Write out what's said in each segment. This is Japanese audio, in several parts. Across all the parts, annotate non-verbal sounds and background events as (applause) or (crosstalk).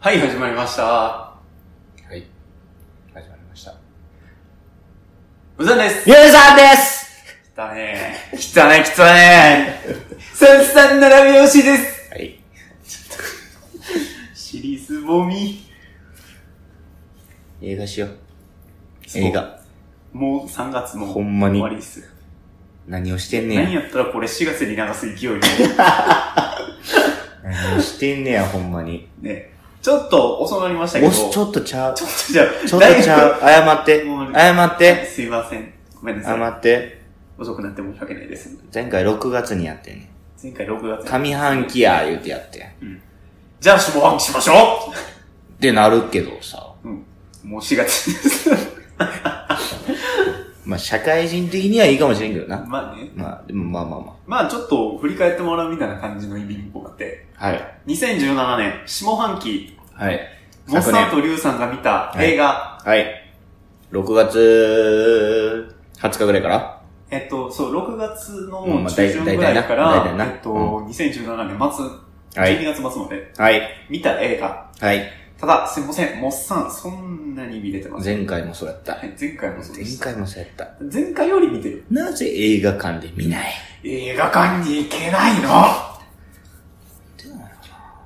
はい、始まりました。はい。始まりました。うざんです。ゆうさんです来たね来たね、来たねさんさん並び押しです。はい。シリーズボミ。映画しよう。映画。もう3月もほんまに終わりです。何をしてんねや。何やったらこれ4月に流す勢い (laughs) 何をしてんねや、ほんまに。で。ね、ちょっと遅なりましたけど。ちょっとちゃう。ちょっとじゃあ、ちょっとちゃう。謝って。謝って。すいません。ごめんなさい。謝って。遅くなって申し訳ないです。前回6月にやってんね前回6月。上半期や、言うてやって。じゃあ、下半期しましょってなるけどさ。ううん。もう4月です。まあ、社会人的にはいいかもしれんけどな。まあね。まあ、でもまあまあままあちょっと振り返ってもらうみたいな感じの意味っぽくて、あ。はい。2017年下半期、はい。モッサンとリュウさんが見た映画、はい。6月20日ぐらいから？えっと、そう、6月のうんまあ中旬ぐらいか大体な大体ら、なえっと、う2017年末、はい12月末まではい。見た映画。はい。ただ、すいません、モッサン、そんなに見れてません。前回もそうやった。はい前回もそうで前した。回もそうやった。前回より見てる。なぜ映画館で見ない？映画館に行けないの？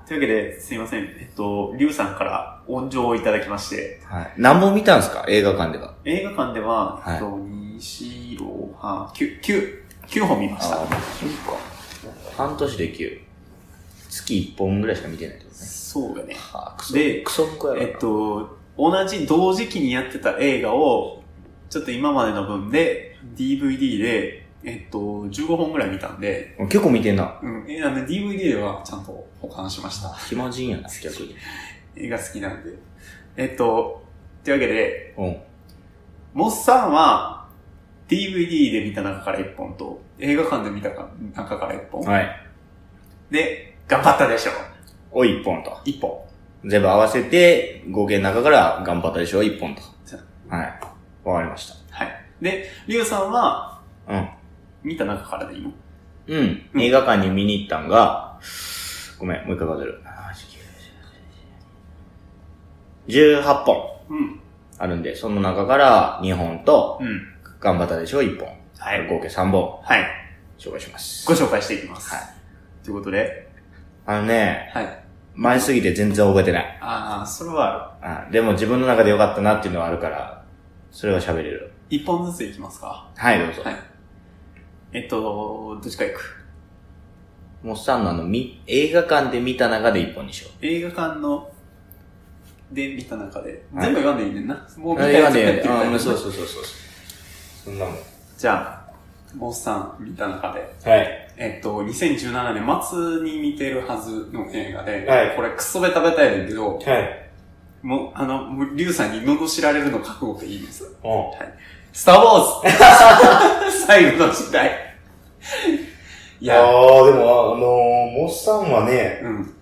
というわけで、すいません、えっと、リュウさんから恩情をいただきまして、はい。何本見たんですか？映画館では。映画館では、はいえっと、西ロハ、9、9、9本見ました。あそうか。半年で9。月1本ぐらいしか見てないってこと？ね。そうやね。はあ、クソ。でクソえっと、同じ同時期にやってた映画を、ちょっと今までの分で、DVD で、えっと、15本ぐらい見たんで、結構見てんな。うん、えあの DVD ではちゃんと保管しました。暇人やな、逆に。映画好きなんで。えっと、というわけで、うん。モッサンは、DVD で見た中から1本と、映画館で見た中から1本。はい。で、頑張ったでしょ。お、1本と。1本。全部合わせて、合計の中から頑張ったでしょ ?1 本と。はい。わかりましはい。で、リュウさんは、た。うん。見た中からでいいの？うん。うん映画館に見に行ったんが、ごめん、もう一回数える。18本うん。あるんで、その中から2本と、うん。頑張ったでしょ ?1 本。はい合計3本、はい。紹介します。ご紹介していきます。はい。ということで、あのね、はい。前すぎて全然覚えてない。ああ、それはああでも自分の中で良かったなっていうのはあるから、それは喋れる。る。一本ずついきますか？はい、どうぞ。はい。えっと、どっちか行く？もっさんのあの、み、映画館で見た中で1本にしよ映画館の、で見た中で、はい全部言わんでいいねんな。もうう。見たやつで、そうそうそうそう。そんなもん。じゃあ、モッさん見た中で、はい。えっと、2017年末に見てるはずの映画で、はいこれクソベタベタやねんけど、はい。もう、あの、もうリュウさんに罵られるの覚悟でいいです？おはい。スターウォーズ (laughs) 最後の時代。いや、ああ、でも、あのー、モッさんはね、うん。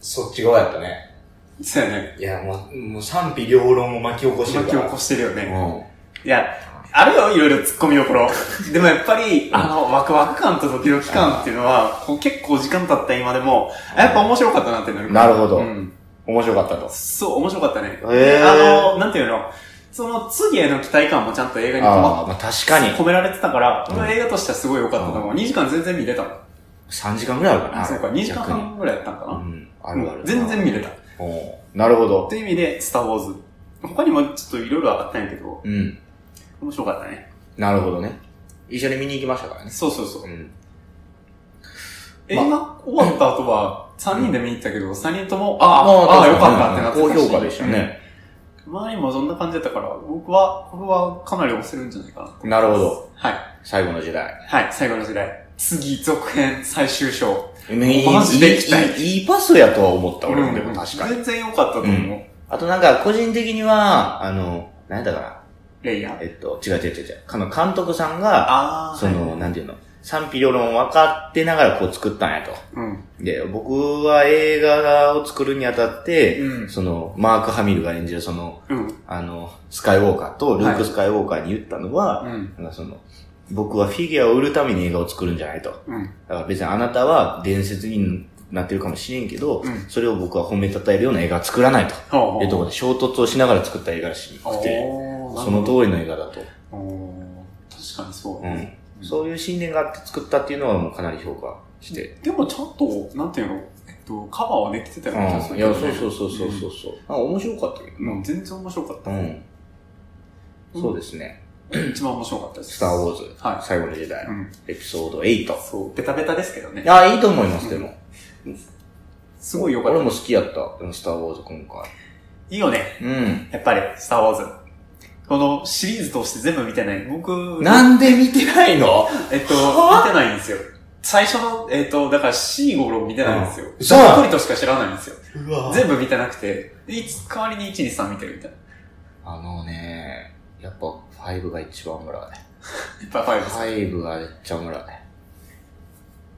そっち側やったね。そうやね。いや、もう、もう賛否両論を巻き起こしてる。巻き起こしてるよね。うん。いや、あるよ、いろいろ突っ込みどころ。(laughs) でもやっぱり、あの、ワクワク感とドキドキ感っていうのは、こう結構時間経った今でも、あやっぱ面白かったなってなるなるほどうん。面白かったと。そう、面白かったね。へーであの、なんていうの、その次への期待感もちゃんと映画に込ままあ確かに。込められてたから、うんこの映画としてはすごい良かったと思う。2時間全然見れたもん。3時間ぐらいあるかな。そうか、2時間半ぐらいやったんかな。うん。あるある。全然見れた。おーなるほどと。いう意味で、スターウォーズ。他にもちょっといろいろあったんやけど、うん。面白かったね。なるほどね。一緒に見に行きましたからね。そうそうそう。うん。映画終わった後は、3人で見に行ったけど、3人とも、ああ、ああ、よかったってなってたし高評価でしたね。うん周りもそんな感じだったから、僕は、これはかなり押せるんじゃないかなと。なるほど。はい。最後の時代。はい、最後の時代。次、続編、最終章。マジでいい行きたいいいいいパスやとは思った、俺もでうんも確かに。全然良かったと思う。あとなんか、個人的には、あの、何やったかな。レイヤー。えっと、違う違う違う違う。あの、監督さんが、その、なんていうの、賛否両論分かってながらこう作ったんやと。うん。で、僕は映画を作るにあたって、うんその、マーク・ハミルが演じるその、うん。あの、スカイウォーカーとルーク・はいスカイウォーカーに言ったのは、うん。なんかその、僕はフィギュアを売るために映画を作るんじゃないと。うん。だから別にあなたは伝説になってるかもしれんけど、うんそれを僕は褒めたたえるような映画は作らないと。ほうほういうところで衝突をしながら作った映画らしくて、その通りの映画だと。確かにそうだうんね。そういう信念があって作ったっていうのはもうかなり評価して。でもちゃんと、なんていうの、えっと、カバーはできてたような気がすうん。いや、そうそうそうそうそうそう。なんか面白かったけどうん。な。全然面白かった。うん。そうですね。一番面白かったです。スター・ウォーズ、はい最後の時代、うん。エピソード8。そう、ベタベタですけどねい。や、いいと思います、でも。すごい良かった。俺も好きやった。スター・ウォーズ今回。いいよね。うん。やっぱり、スター・ウォーズ。このシリーズ通して全部見てない。僕、なんで見てないの？えっと、見てないんですよ。最初の、えっと、だから C ゴロ見てないんですよ。うんざっくりとしか知らないんですよ。全部見てなくて、でいつ、代わりに1、2、3見てるみたいな。あのね、やっぱ5が一番おもろい。(laughs) やっぱ5です。5がめっちゃおもろい。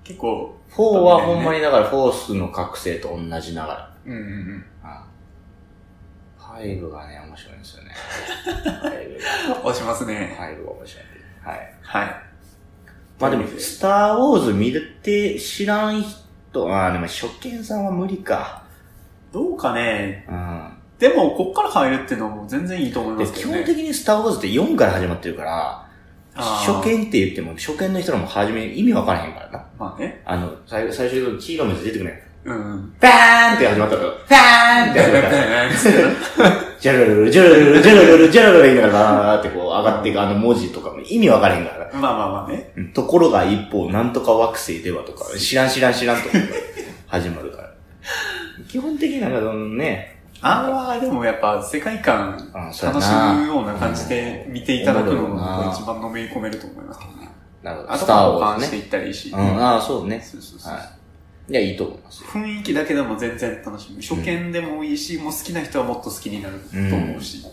結構、4はほんまにだからフォースの覚醒と同じながら。うんうんうん。うん5がね、面白いんですよね。5 (laughs) 押しますね。が、5が面白い。はい。はい。まあでも、スター・ウォーズ見るって知らん人、ああ、でも初見さんは無理か。どうかね。うん。でも、こっから入るっていうのも全然いいと思いまです基けどね。本的にスター・ウォーズって4から始まってるから、初見って言っても、初見の人らも初め意味わからへんからな。まあね。あの、最最初に黄色の水出てくるやん。うん。バーンって始まったら、バーンって始まったら、つってなジャルルル、ジャルルル、ジャルルル、ジャルルル言いながら、バーってこう上がっていくあの文字とかも意味わからへんから。まあまあまあね。ところが一方、なんとか惑星ではとか、知らん知らん知らんとか始まるから。基本的になんかそのね、あれは、でもやっぱ世界観楽しむような感じで見ていただくのが一番のめり込めると思いますけどね。なるほど。あとは保。管していったらいいし。うん、ああ、そうね。そうそうそう。はい。いや、いいと思いますよ。雰囲気だけでも全然楽しむ。初見でもいいし、もう好きな人はもっと好きになると思うし、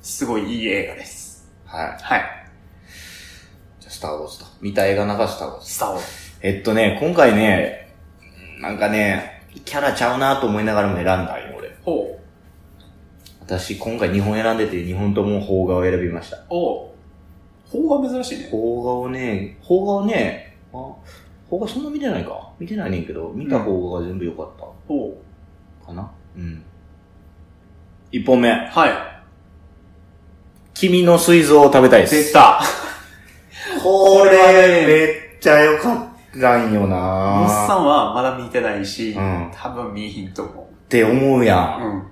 すごいいい映画です。はい。はい。じゃあ、スターウォーズと。見た映画流スターウォーズ。スターウォーズ。えっとね、今回ね、なんかね、キャラちゃうなと思いながらも選んだんよ、俺。ほ私、今回2本選んでて、2本とも邦画を選びました。う。おう。邦画珍しいね。邦画をね、邦画をね、あ、邦画そんな見てないか見てないねんけど、見た邦画が全部良かっほたかな？うん。1本目。う。はい。君の膵臓を食べたいです。出た。(laughs) これはねれ、めっちゃ良かったんよモなスさんはまだ見てないし、うん多分見えひんと思って思うやん。う。うん。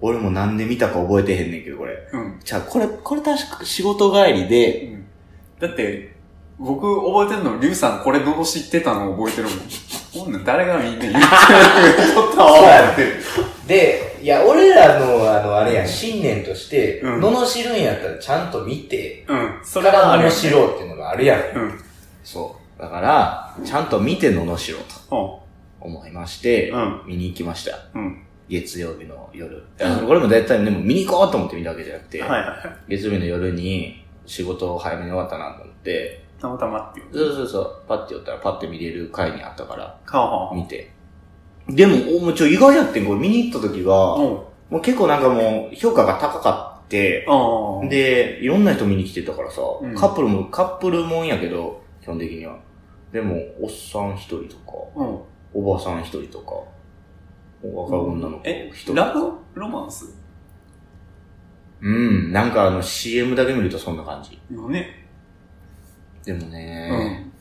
俺もなんで見たか覚えてへんねんけど、これ。うん。じゃあ、これ、これ確か仕事帰りで、うんだって、僕覚えてるの、リュウさんこれ罵ってたの覚えてるもん。(laughs) こんなん誰がみんな言ってるとったわって。で、いや、俺らの、あの、あれや、信念として、うん罵るんやったらちゃんと見て、うん。そそれから。罵ろうっていうのがあるやん。うん。そう。だから、ちゃんと見て罵ろうとほ思いまして、うん見に行きました。う。うん。月曜日の夜。あこれも絶対でも見に行こうと思って見たわけじゃなくて、はいはいはい。月曜日の夜に仕事を早めに終わったなと思って、たまたまっていう。そうそうそう、パッて寄ったらパッて見れる回にあったから、は見て。でも、おもうちょ、意外やってん、これ見に行った時あはあ。は、うん。もう結構なんかもう評価が高かって、ああ。で、いろんな人見に来てたからさ、うんカップルも、カップルもんやけど、基本的には。でも、おっさん一人とか、うん。おばさん一人とか、若い女の子え一人、とラか。ブ？ロマンス？うん、なんかあの CM だけ見るとそんな感じ。よね。でもうね、ん。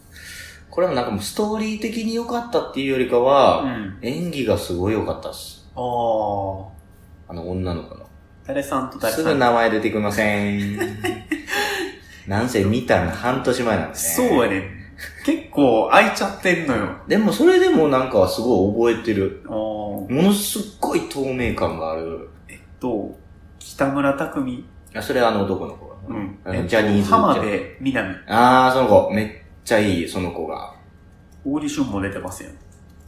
これもなんかもうストーリー的に良かったっていうよりかは、うん。演技がすごい良かったっす。ああ。あの女の子の。誰さんと誰さん？すぐ名前出てきません。(laughs) なんせ見たの半年前なんでね。そうやね。結構空いちゃってんのよ。でもそれでもなんかすごい覚えてる。ああ。ものすっごい透明感がある。と、北村匠海。あそれあの男の子。うん。あのジャニーズ。浜辺美波。あー、その子。めっちゃいい、その子が。オーディションも出てますよ。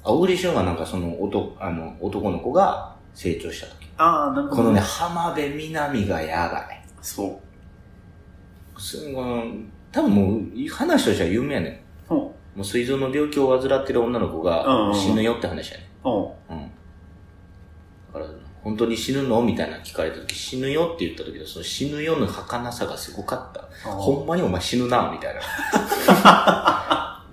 あ、オーディションはなんかその男、あの、男の子が成長した時。ああ、なるほど。このね、。浜辺美波がやばい。そう。すごい、多分もう、話としては有名やねん。うん。もう膵臓の病気を患ってる女の子うんうんがうん死ぬよって話やねうん。ん。うん。だから、本当に死ぬの？みたいなの聞かれた時、死ぬよって言った時のその死ぬよの儚さがすごかった。ほんまにお前死ぬな、みたいな。(laughs)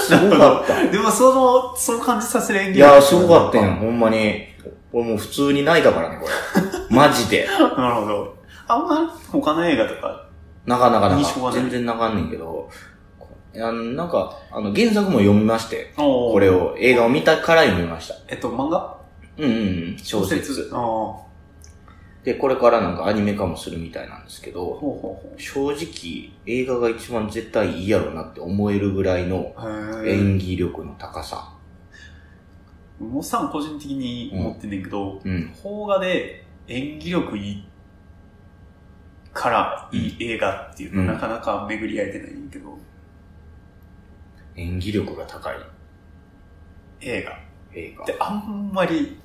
すごかった。でもその、そう感じさせる演技いやー、すごかったんほんまに。俺もう普通に泣いたからね、これ。(laughs) マジで。なるほど。あんま他の映画とか、なかなかなか全然泣かんねんけど、いやなんか、あの、原作も読みまして、ここれ。を、映画を見たから読みました。えっと、漫画？うんうんうん、小説。あで、これからなんかアニメ化もするみたいなんですけど、うほうほ正直、映画が一番絶対いいやろなって思えるぐらいの。演技力の高さ。もうさん個人的に思ってんねんけど、うん。邦画で演技力いいからいい映画っていうのうんなかなか巡り合えてないんやけど、演技力が高い映画っ映画。てあんまり、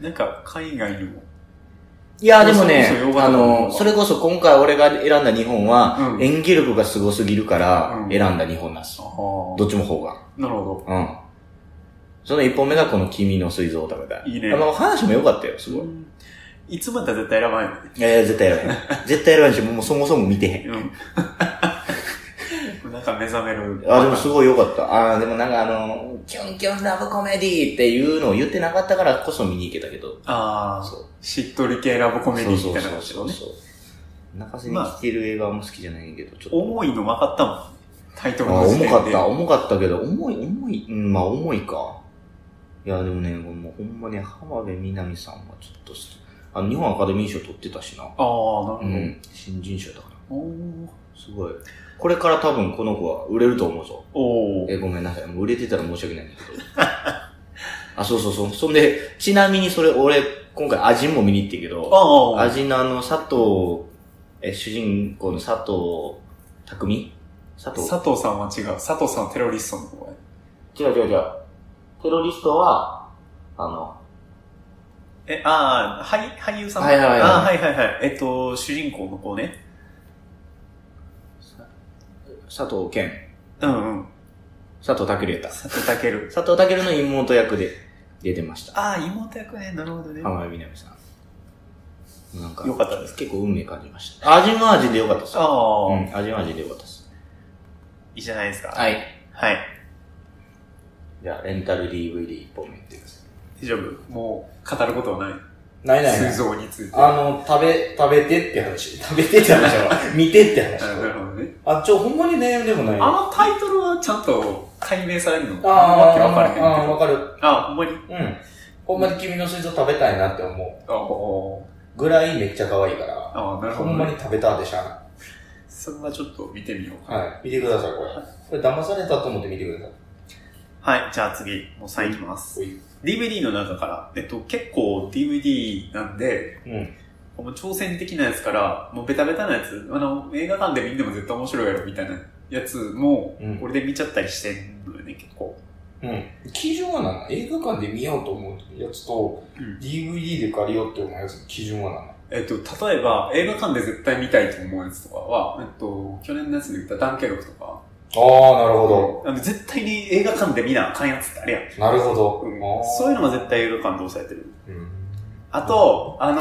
なんか海外にも、いや、でもねあの、それこそ今回俺が選んだ日本は、うん演技力がすごすぎるからうん選んだ日本なんです。あどっちも方が。なるほうん。その一本目がこの君の水蔵を食べたい。いいねあの話も良かったよ、すど。ごい。いつもやったら絶対選ばない。いやいや、絶対選ばへん。絶対選ばへんし、もうそもそも見てへん。うん。なんか目覚める。あ、でもすごい良かった。あでもなんかあの、キュンキュンラブコメディっていうのを言ってなかったからこそ見に行けたけど。ああ、そう。しっとり系ラブコメディみたいなそう感じのね。そうそう。泣かせに来てる映画も好きじゃないけど、ちょっと。重いの分かったもん。タイトルあの時点で。重かった、重かったけど、重い、重い、うん、まあ重いか。いや、でもね、もうほんまに浜辺美波さんはちょっと好き。あの、日本アカデミー賞取ってたしな。ああ、なるほど。うん。新人賞だから。おーすごい。これから多分この子は売れると思うぞ。おーえ、ごめんなさい。もう売れてたら申し訳ないんだけど。(laughs) あ、そうそうそう。そんで、ちなみにそれ、俺、今回、アジンも見に行ってんけど、ああ。アジンのあの、佐藤、え、主人公の佐藤匠佐藤佐藤さんは違う。佐藤さんはテロリストの方や。違う違う違う。テロリストは、あの、え、ああ、俳俳優さんはいはいはいああ、はいはいはい。えっと、主人公の子ね。佐藤健、うんうん。佐藤健やった。佐藤健。佐藤健の妹役で出てました。ああ、妹役ね。なるほどね。浜辺美波さん。なんか、よかったです結構運命感じました。味は味でよかったです。ああ、うん、味は味でよかったです。いいじゃないですか。はい。はい。じゃあ、レンタル DVD1 本目いってくださ大丈夫。もう、語ることはない。い。ない水蔵について。あの、食べ、食べてって話。(laughs) 食べてって話は、(laughs) 見てって話。あなるほどね。あ、ちょ、ほんまに悩んでもない。あのタイトルはちゃんと解明されるの？あわけわからへんけど。あー、わかる。あ、ほんまに？うん。ほんまに君の水蔵食べたいなって思う。ぐらいめっちゃ可愛いから。あ、なるほど、ほんまに食べたでしゃ。それはちょっと見てみようか。はい。見てください、これ。これ騙されたと思って見てください。はい、じゃあ次、もう3いきます。DVD の中から、えっと、結構 DVD なんで、うん。もう挑戦的なやつから、もうベタベタなやつ、あの、映画館で見んでも絶対面白いやろみたいなやつもうん、これで見ちゃったりしてんのよね、結構。うん。基準は何？なの映画館で見ようと思うやつと、うん DVD で借りようって思うやつの基準は何？なのえっと、例えば、映画館で絶対見たいと思うやつとかは、えっと、去年のやつで言ったダンケルクとか、ああ、なるほあの絶対に映画館で見なあかんやつってあるやん。ど。なるほど。そういうのは絶対映画館で抑えてる。うん。あと、あの、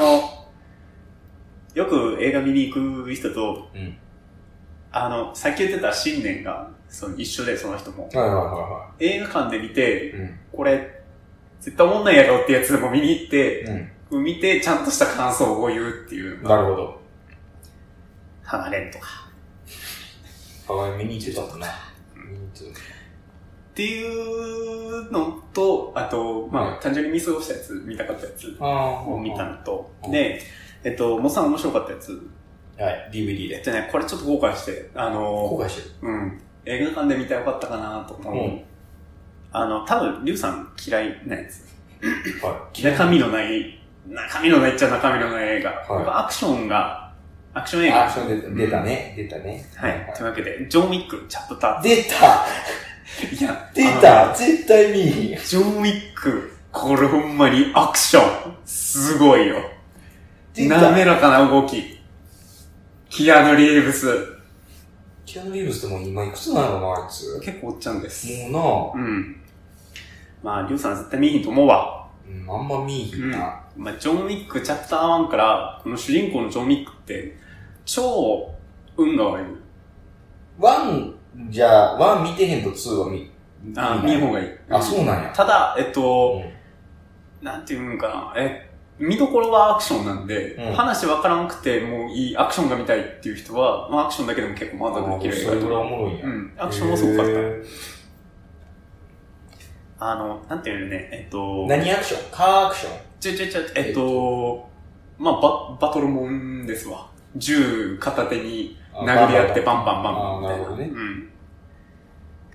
よく映画見に行く人と、うんあの、さっき言ってた信念がその一緒で、その人も。はいはいは映画館で見て、いはい。うん。これ、絶対思んないやろってやつでも見に行って、う見て、ちゃんとした感想を言うっていう。ん。なるほど。離れんとか。鏡見に行ってたんだな。ってっていうのと、あと、まあ、はい単純に見過ごしたやつ、見たかったやつを見たのとう、んで、えっと、モさん面白かったやつ、はい、DVD で。えっとね、これちょっと後悔して、あの、後悔してる。うん、映画館で見たらよかったかなと思う。うんあの、多分、リュウさん嫌いなやつ。はい。中身のない、中身のないっちゃ中身のない映画。い僕アクションが、アクション映画。アクション出た出たね。出たね。はい。というわけで、ジョン・ウィック、チャプター。出たいや、出た絶対見いひん。ジョン・ウィック、これほんまにアクション、すごいよ。滑らかな動き。キアヌ・リーブス、キアヌ・リーブスってもう今いくつなのな、あいつ？結構おっちゃんです。もうん。まあ、リュウさん絶対見えひんと思うわ。うな、うん、あんま見いひんな。まあ、ジョン・ウィックチャプター1から、この主人公のジョン・ウィックって、超運が悪い。 one、じゃあ、 one 見てへんと two は見、あ、見ん方がいい。あ、そうなんや。ただ、えっうと、んなんていうんかな、え、見どころはアクションなんで、うん話わからなくてもういいアクションが見たいっていう人は、まあアクションだけでも結構満足できる映それぐらいお。もろいんや。うん、アクションもすごかった。へあの、なんていうのね、えっとー、何アクション？カーアクション？ちょちょちょ、えっと、まあバ、バトルもんですわ。銃片手に殴り合ってバンバンバンバンみたいあーなるほどね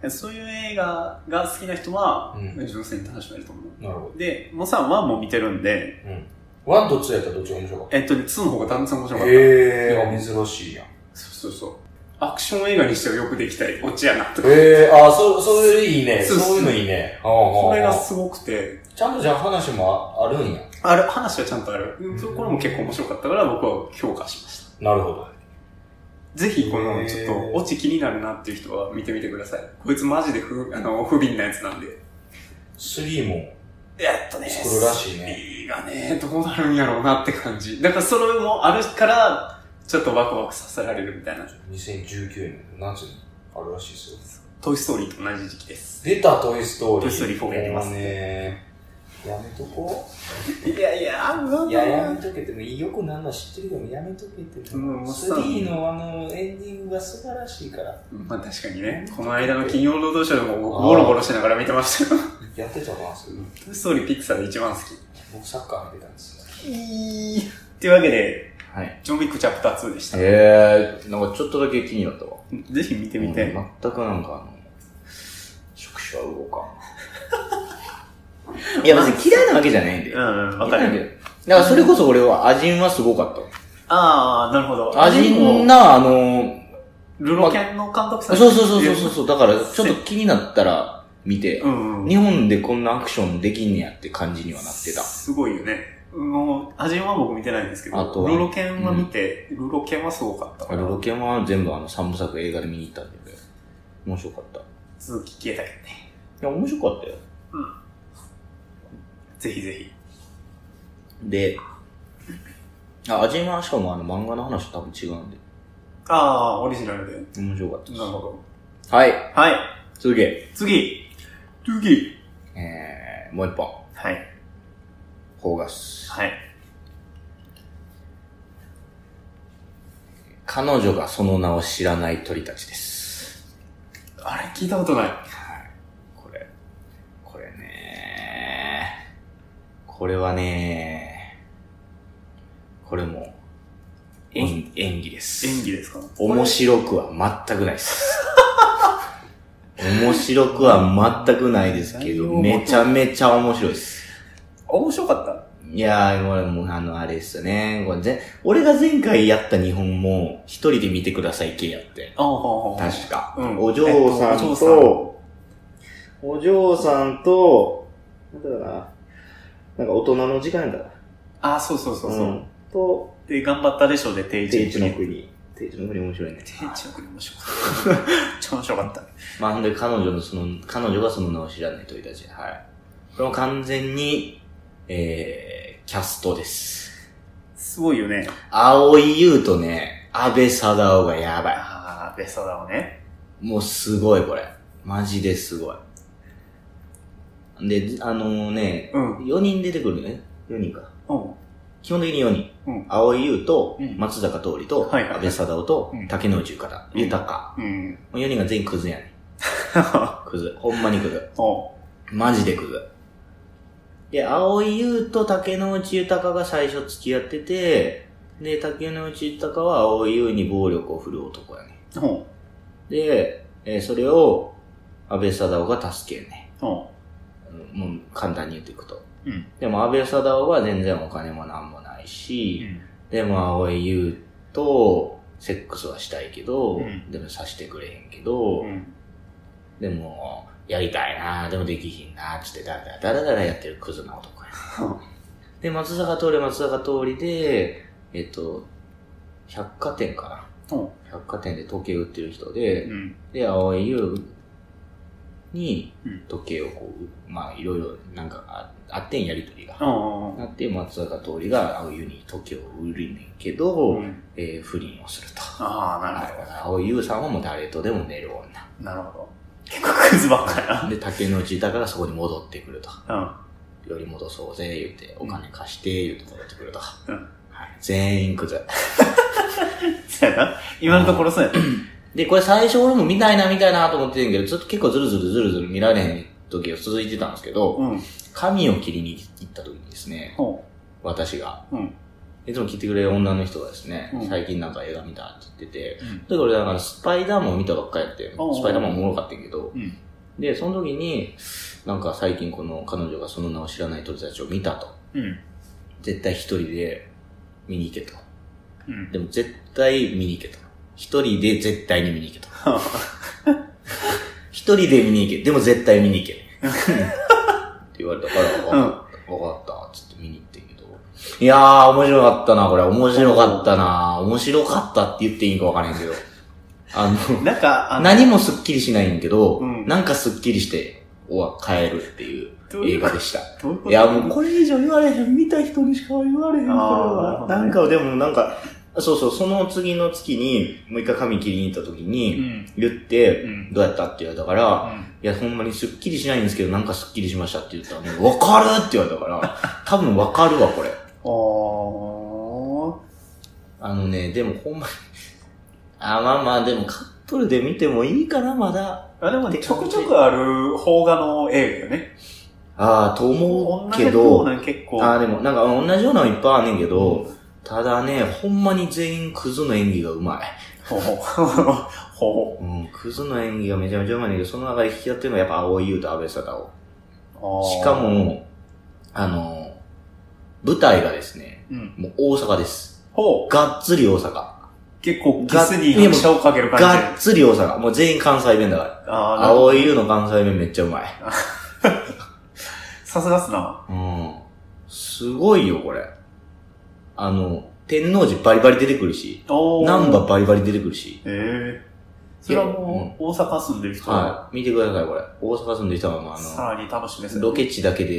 うん。そういう映画が好きな人は、うん純粋に楽しめると思う。なるほで、モさんはもう見てるんで、ど。うん。 one と two やったらどっちが面白かっえっとね、2の方が断然面白たかった。へー、珍しいやん。そうそうそう。アクション映画にしてはよくできたいオチやなとか。えー、あー、そ、そういういいね。そうそういうのいいね。ここれがすごくて、ちゃんとじゃあ話もああるんや？ある、話はちゃんとある。うんこれも結構面白かったから僕は評価しました。なるほど。ぜひこのちょっとオチ気になるなっていう人は見てみてください。こいつマジで不、あの、不憫なやつなんで。3もえっとね、作るらしいね。映画ね、どうなるんやろうなって感じ。だからそれもあるから、ちょっとワクワクさせられるみたいな。2019年の夏にあるらしいですよ。トイストーリーと同じ時期です。出たトイストーリー。トイストーリー4やりますね。やめとこいやいや、うう。いや、やめとけても、よくなんの知ってるけど、やめとけてうんもうさ3のあの、エンディングが素晴らしいから。まあ確かにね、この間の金曜労働省でも僕ボロボロしながら見てましたよ。やってたな、それ。トイストーリーピクサーで一番好き。僕サッカー見てたんですよ。いい。っていうわけで、はい。ジョン・ウィックチャプター2でした。えー、なんかちょっとだけ気になったわ。ぜひ見てみて。うん全くなんかあの、触手は動かん。いや、別に嫌いなわけじゃないんで。うん、わか嫌いなんる。でだからそれこそ俺はアジンはすごかった。ああ、なるほど。アジンの、な、あの、ルロケンの監督さん。そうそうそうそうそう、だからちょっと気になったら見て、うん、うん。日本でこんなアクションできんねやって感じにはなってた。すごいよね。もう、アジンは僕見てないんですけど、あとはルロケンは見て、ルロケンはすごかった。ルロケンは全部あの三部作映画で見に行ったんで、面白かった。い続き消えたけどね。や、面白かったよ。ぜひぜひ。で、あ、アジンはしかもあの漫画の話と多分違うんで、ああ、オリジナルで。面白かったです。なるほはい、ど。はい。続け。次。次。えー、もう一本。はい。フォーガス。はい。彼女がその名を知らない鳥たちです。あれ、聞いたことない。はい。これ、これねこれはねこれも、演演技です。演技ですか？面白くは全くないです。面白くは全くないですけど、めちゃめちゃ面白いです。面白かった？いやー、これもうあの、あれですよね。これぜ俺が前回やった日本も、一人で見てください系やって。確か。うんお嬢さんえっとお嬢さんと、なんだかな。なんか大人の時間やったかああ、そうそうそうそう。んと、で、頑張ったでしょうで、定定一一の国。定一の国面白いね。定一の国面白かった。めっちゃ面白かった。まあ、ほんで彼女のその、彼女がその名を知らない鳥たち。はい。これも完全に、えー、キャストです。すごいよね。青井優とね、安倍貞夫がやばい。ああ、ベストだわね。もうすごいこれ。マジですごい。で、あのね、うん。4人出てくるね。4人か。うん。基本的に4人。うん。青井優とうん、松坂桃李と、はいはい安倍貞夫とうん、竹野内豊田、うん豊。うん。4人が全員クズやねん。(laughs) クズ。ほんまにクズ。おマジでクズ。で、青井優と竹野内豊が最初付き合ってて、で、竹野内豊は青井優に暴力を振る男やねおで、えーそれを安倍貞夫が助けんねんもう簡単に言っていくと。うん。でも安倍貞夫は全然お金もなんもないし、でも青井優とセックスはしたいけど、うんでもさしてくれへんけど、うん。でも、やりたいなでもできひんなつってだらだらだらだらやってるクズな男や。(laughs) で、松坂通り松坂通りで、えっと、百貨店かな。お百貨店で時計売ってる人で、うん。で、青井優にうん時計をこう、まあいろいろなんかああってんやりとりが。おなって、松坂通りが青井優に時計を売るねんけど、うんえー不倫をすると。ああ、なるはい青井優さんはもう誰とでも寝る女。ほど。なるほど。結構クズばっかりな。で、竹野内豊がそこに戻ってくると。うん。より戻そうぜ、言って、お金貸して、言って戻ってくると。うんはい。全員クズ。(laughs) そうやな。今のところそうやな。(laughs) で、これ最初俺も見たいな見たいなと思ってんけど、ずっと結構ずるずるずるずる見られへん時が続いてたんですけど、うん。髪を切りに行った時にですね、ほ私が、う。うん。いつも切ってくれる女の人がですね、うん最近なんか映画見たって言ってて、うんで、俺だからスパイダーマンを見たばっかりやって、スパイダーマンおもろかったけど、うん。で、その時に、なんか最近この彼女がその名を知らない鳥たちを見たと。うん。絶対一人で見に行けと。うん。でも絶対見に行けと。一人で絶対に見に行けと。(laughs) 一人で見に行け。でも絶対見に行け。って言われたから、わかった、わかった、つって見に行ってんけど。いやー、面白かったな、これ。面白かったな。面白かったって言っていいんかわからへんけど。あの、なんか、何もスッキリしないんけど、うんなんかスッキリして、終わ、帰るっていう映画でした。いや、もうこれ以上言われへん。見た人にしか言われへん、これあーなるは。ほどねなんか、でもなんか、そうそう、その次の月に、もう一回髪切りに行った時うに、ん。言って、うんどうやったって言われたから、いや、ほんまにスッキリしないんですけど、なんかスッキリしましたって言ったら、ね、わかるって言われたから、(laughs) 多分わかるわ、これ。ああのね、でもほんまに、あ、まあまあ、でもカップルで見てもいいかな、まだ。ー。あ、でもね、ちょくちょくある邦画の映画よね。ああ、と思うけ同じよどう、な結構。ああ、でもなんか同じようなのいっぱいあんねんけど、ただね、ほんまに全員クズの演技がうまい。ほうほう。(laughs) ほうん、クズの演技がめちゃめちゃうまいんだけど、その中で引き立ってるのはやっぱ青井優と安倍貞夫。う。しか、も、あの、舞台がですね、うん。もう大阪です。ほう。がっつり大阪。結構、ギスに拍車をかける感じ。がっつり大阪。もう全員関西弁だから。ああ、青井優の関西弁めっちゃうまい。(laughs) さすがっすな。うん。すごいよ、これ。あの、天王寺バリバリ出てくるし、おー。南波バリバリ出てくるし。ええそれはもう、大阪住んでる人？は、はい。見てください、これ。大阪住んでる人は、まあ、あさらに楽しみですの、ロケ地だけで、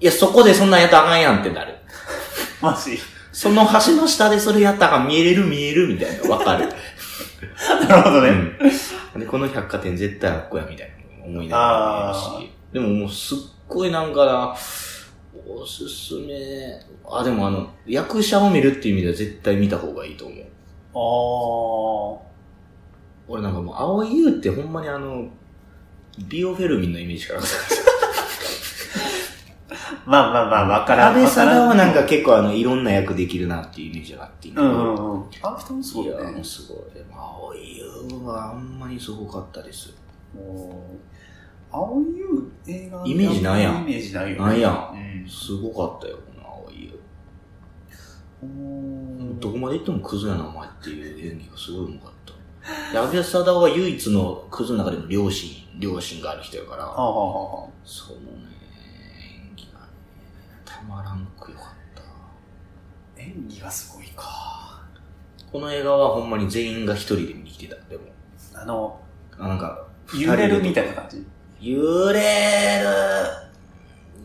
いや、そこでそんなんやったらあかんやんってなる。(laughs) マジ？その橋の下でそれやったら見えれる見えるみたいな、わかる。(laughs) なるほどね。うん。で、この百貨店絶対あっこやみたいな思いながら見えるし。でももうすっごいなんかな、おすすめ。あ、でもあの、役者を見るっていう意味では絶対見た方がいいと思う。ああ。俺なんかもう、青井優ってほんまにあの、ビオフェルミンのイメージから。(laughs) まあまあまあ、わからん。安倍さんはなんか。か結構あの、いろんな役できるなっていうイメージがあっていいんだうんうんうん。あの人もすごいいや、もねう。すごい。でも青井優はあんまりすごかったです。もう青い優映画イメージないやんイメージないよ、ね。ないやんうんすごかったよ、この青井優。どこまで行ってもクズやな、お前っていう演技がすごいうまかった。で、安倍貞夫は唯一のクズの中でも良心、良心がある人やから、はあ、はあはあ、そのね、演技がね、たまらんくよかった。演技がすごいか。この映画はほんまに全員が一人で見に来てた。でも、あの、あなんか、揺れるみたいな感じ？揺れる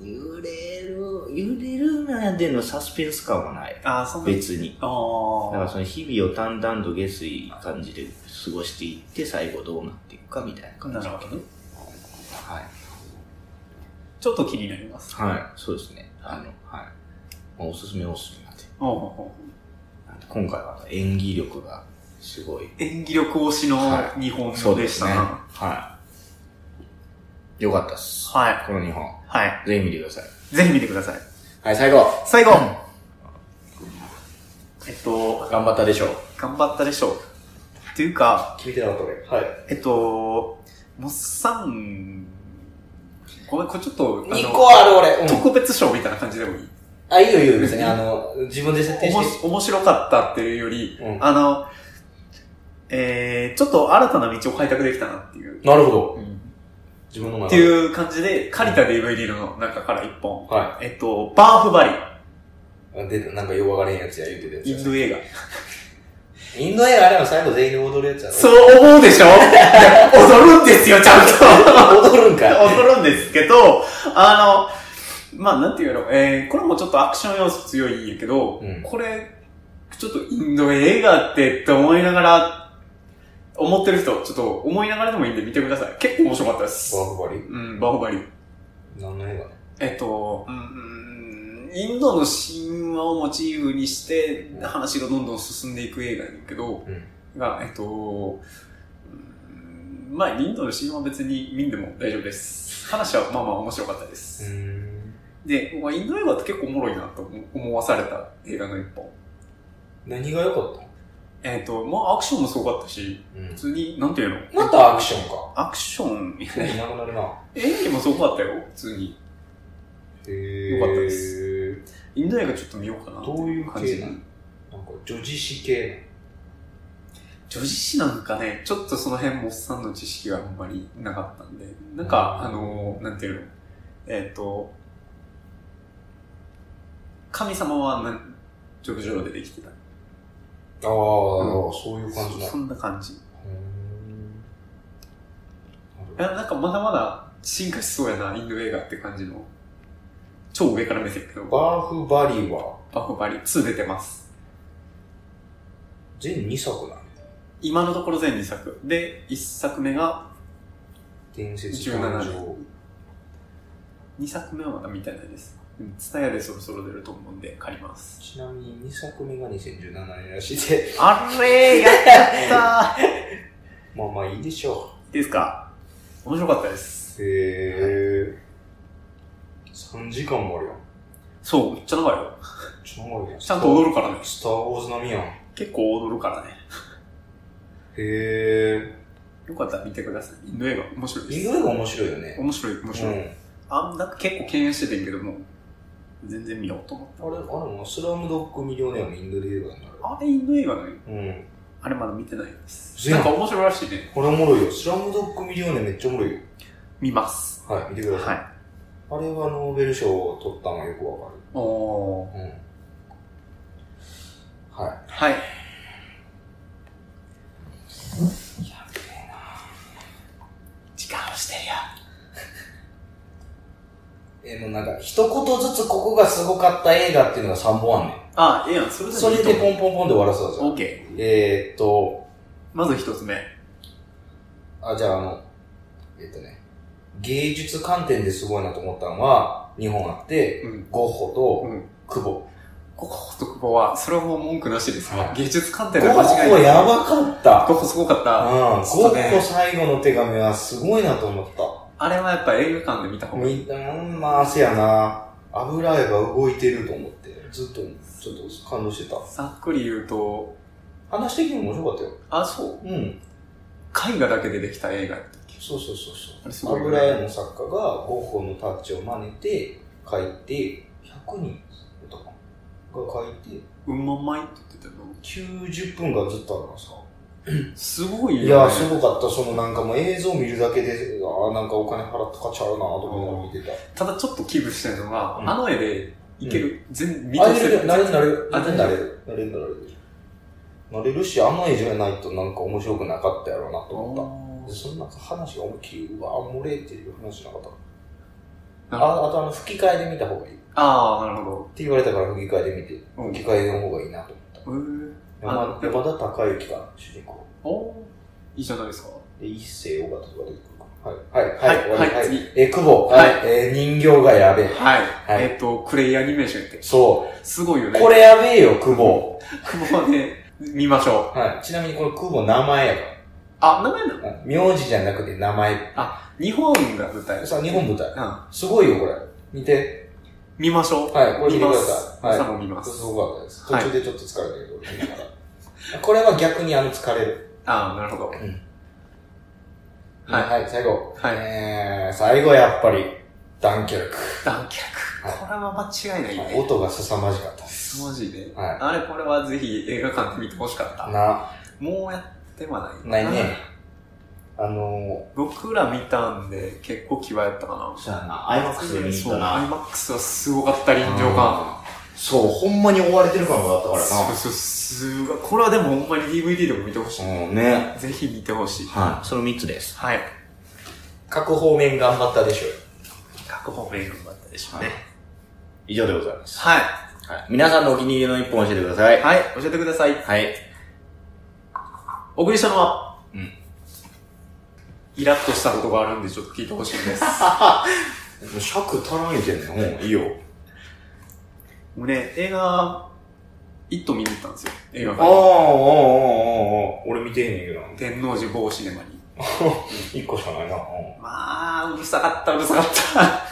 揺れる揺れるなんでのサスペンス感はない。ああ、そんな。別に。ああ。だからその日々を淡々と下水感じで過ごしていって、最後どうなっていくかみたいな感じ。なるほどね。はい。ちょっと気になります。はい。そうですね。あの、はい。まあ、おすすめおすすめなんで。今回は演技力がすごい。演技力推しのはい日本そうでしたな。はい。よかったっす。はい。この日本。はい。ぜひ見てください。ぜひ見てください。はい、最後。最後えっと、頑張ったでしょう。頑張ったでしょう。っていうか、聞いてなかった俺。はい。えっと、モッサン、ごめん、これちょっと、あ2の個ある俺。うん特別賞みたいな感じでもいい？あ、いいよいいよ、別に。あの、自分で設定おもしして。面白かったっていうより、うんあの、えー、ちょっと新たな道を開拓できたなっていう。なるほど。自分の中っていう感じで、借りた DVD の中から一本。はえっと、バーフバリい。で、なんかよくわからへんやつや言うてるやつやインド映画。(laughs) インド映画あれは最後全員で踊るやつやろ。そう思うでしょ？(laughs) 踊るんですよ、ちゃんと。踊るんかい。踊るんですけど、あの、まあ、なんていうの、えー、これもちょっとアクション要素強いんやけど、うんこれ、ちょっとインド映画ってって思いながら、思ってる人、ちょっと思いながらでもいいんで見てください。結構面白かったです。バーフバリ？うん、バーホバリ。何の映画えっと、うん、インドの神話をモチーフにして、話がどんどん進んでいく映画やねんけど、うんが、えっと、うんまあ、インドの神話は別に見んでも大丈夫です。話はまあまあ面白かったです。ん。で、まあ、インド映画って結構おもろいなと思思わされた映画の一本。何が良かったえっ、と、まあアクションもすごかったし、うん普通に、なんていうの？またアクションか。アクション、いなくなるな。(laughs) 演技もすごかったよ、普通に。へー良かったです。インド映画ちょっと見ようかなどういう感じ系なの？なんか女子誌系女子誌なんかね、ちょっとその辺もおっさんの知識があんまりなかったんで、なんか、うんあの、なんていうの？えっ、と、神様はなん、ジョブジョロでできてた。ああ、そういう感じだ。そんな感じ。うえ、なんかまだまだ進化しそうやな、インド映画って感じの。超上から目線やけど、バーフバリは？バフバリ2出てます。全2作なの今のところ全2作。で、1作目が、伝説17誕年生。2作目はまだ見てないです。ツタヤでそろそろ出ると思うんで借ります。ちなみに2作目が2017年らしいで、あれ？ー、やった (laughs) まあまあいいでしょいいですか？面白かったです。う。へえ。3時間もあるやん。そう、めっちゃ長いよ。ちゃ長いやん。ちゃんと踊るからね。スターウォーズ並みやん。へ結構踊るからね。え。よかったら見てください。インド映画面白いです。インド映画面白いよね。面白い、面白い。うん。あ、なんか結構敬遠しててんけども、全然見ようと思っあれ、あれもスラムドッグミリオネアもインド映画になる。た。あれインド映画ね。うん。あれまだ見てないです。なんんか面白いらしいね。これおもろいよ。スラムドッグミリオネアめっちゃおもろいよ。見ます。はい、見てください。はい。あれはノーベル賞を取ったのがよくわかおー。る。うん。はい。はい。時間をしてるよ。えー、もうなんか、一言ずつここがすごかった映画っていうのが3本あんねん。あ、ええやん。それでそれでポン。ンポンポンで終わらせたじゃん。オッケえーっと、ー。まず一つ目。あ、じゃああの、えーっとね、芸術観点ですごいなと思ったのは、2本あって、うん。ゴッホうん。と久保。ゴッホと久保は、それはもう文句なしですわはい芸術観点ゴッで間違いない。ホやばかった。ゴッホすごかった。うん、ゴそうねッホ最後の手紙はすごいなと思った。あれはやっぱ映画館で見た方がいい。みうん、まあ、せやな。油絵が動いてると思って、ずっと、ちょっと感動してた。ざっくり言うと、話的にも面白かったよ。あ、そう？うん。絵画だけでできた映画やったっけ？そうそうそうそう。油絵の作家がゴッホのタッチを真似て、描いて、100人とかが描いて、うんまんまいって言ってたの90分がずっとあるのさ。すごいよね。いや、すごかった。そのなんかもう映像見るだけで、ああ、なんかお金払った価値あるなと思って見てた。ただちょっと危惧してるのが、うんあの絵でいける、全見あ通せる。れなれる、なれる。あなれる、なれる。なれる、なれる。なれるし、あの絵じゃないとなんか面白くなかったやろうなと思った。でそんな話が思いっきり、うわ漏れっていう話なかった。ああとあの、吹き替えで見た方がいい。っああ、なるほど。て言われたから吹き替えで見て、うん吹き替えの方がいいなと思った。へー山あ山田孝之かな、主人公。おーいいじゃないですか。で、一世尾形とか出てくるか。はい。はい。はい。はいはい次えー、久保。はいえー、人形がやべえ。はい。はいえっ、と、クレイアニメーションやって。そすごいよね。う。これやべえよ、久保。久保はね、見ましょう。はい。ちなみにこれ久保名前やかあ、名前なの？名字じゃなくて名前。あ、日本が舞台。さあ、日本舞台。うん。すごいよ、これ。見て。見ましょう。はい、これ見てくだます。さい。はい。朝も見ます。すごかったです。途はい中でちょっと疲れたけど、見ながら。これは逆にあの疲れる。ああ、なるほど。はいはい、最後。はいえー、最後やっぱり、ダンキャルク。団脚。はいこれは間違いないね。音が凄まじかったです。マジで。はいあれ、これはぜひ映画館で見てほしかった。な、もうやってはない。ないね。あの僕ら見たんで、結構際やったかな。そうやな、アイマックスで見たな。IMAX はすごかった、臨場感。そう、ほんまに追われてる感があったからそうそう、すごい。これはでもほんまに DVD でも見てほしい。な。うん、ね。ぜひ見てほしい。はい。その3つです。はい。各方面頑張ったでしょう。各方面頑張ったでしょうね。以上でございます。はい。はい。皆さんのお気に入りの一本教えてください。はい、教えてください。はい。お送りしたのは、うん。イラッとしたことがあるんで、ちょっと聞いてほしいんです。(laughs) 尺足らん言うてんねん。うん、いいよ。僕ね、映画、イット見に行ったんですよ。映画ああ、ああ、ああ、ああ、俺見てへんねんけど。天王寺某シネマに。(laughs) 一個しかないな。まあ、うるさかった、うるさかった。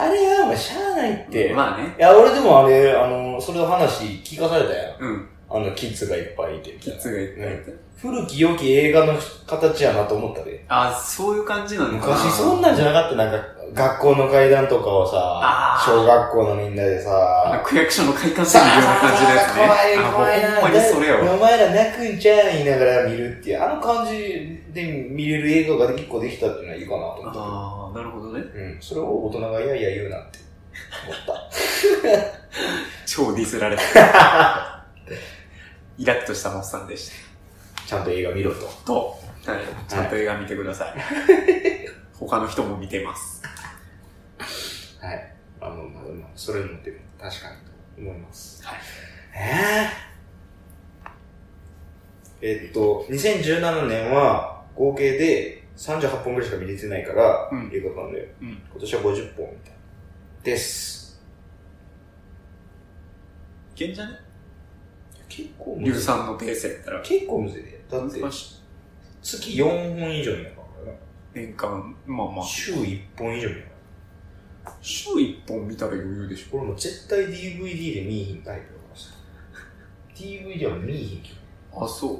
あれは、まあ、しゃあないって。まあね。いや、俺でもあれ、あの、それの話聞かされたやん。うん。あの、キッズがいっぱいいて。キッズが言って？ね古き良き映画の形やなと思ったで。あ、そういう感じなのかな。昔そんなんじゃなかったなんか、学校の階段とかをさ小学校のみんなでさ、区役所の快感するような感じのやつね。怖いあ怖いな。ほんまにそれよ。お前ら泣くんちゃう言いながら見るっていう、あの感じで見れる映画が一個できたっていうのはいいかなと思って。ああ、なるほどね。うん。それを大人がいやいや言うなって思った。(laughs) 超ディスられた。(laughs) イラッとしたおっさんでしちゃんと映画見ろと。た。と、はい、ちゃんと映画見てください。他の人も見てます。はい。あの、まあ、まあ、それもって確かにと思います。はい。えー、えっと、2017年は合計で38本ぐらいしか見れてないから、うん映画館で。うん。今年は50本みたいな。です。いけんじゃね？結構むゆるずい。さんのペースやったら。結構むずいで。だって。月4本以上見なからな。年間、まあまあ、週1本以上見な週1本見たら余裕でしょ。これも絶対 DVD で見いひんタイプだからさ。DVD は見いひんけど。あ、そう。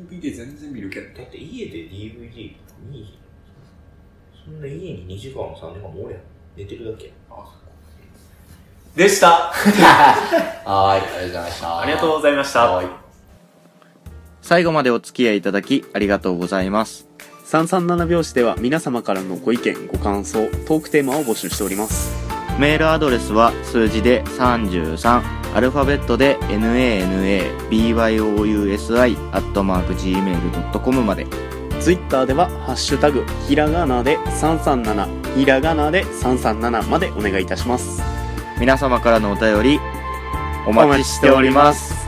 うん。で全然見るけど。だって家で DVD 見いひん。そんな家に2時間も3時間もおれやん。寝てるだけやん。あ、そうでした。(laughs) はーい、ありがとうございました。ありがとうございました。はい。最後までお付き合いいただきありがとうございます。337拍子では皆様からのご意見、ご感想、トークテーマを募集しております。メールアドレスは数字で33、アルファベットで nanabyousi、アットマーク gmail.com まで。ツイッターでは、ハッシュタグ、ひらがなで337、ひらがなで337までお願いいたします。皆様からのお便り、お待ちしております。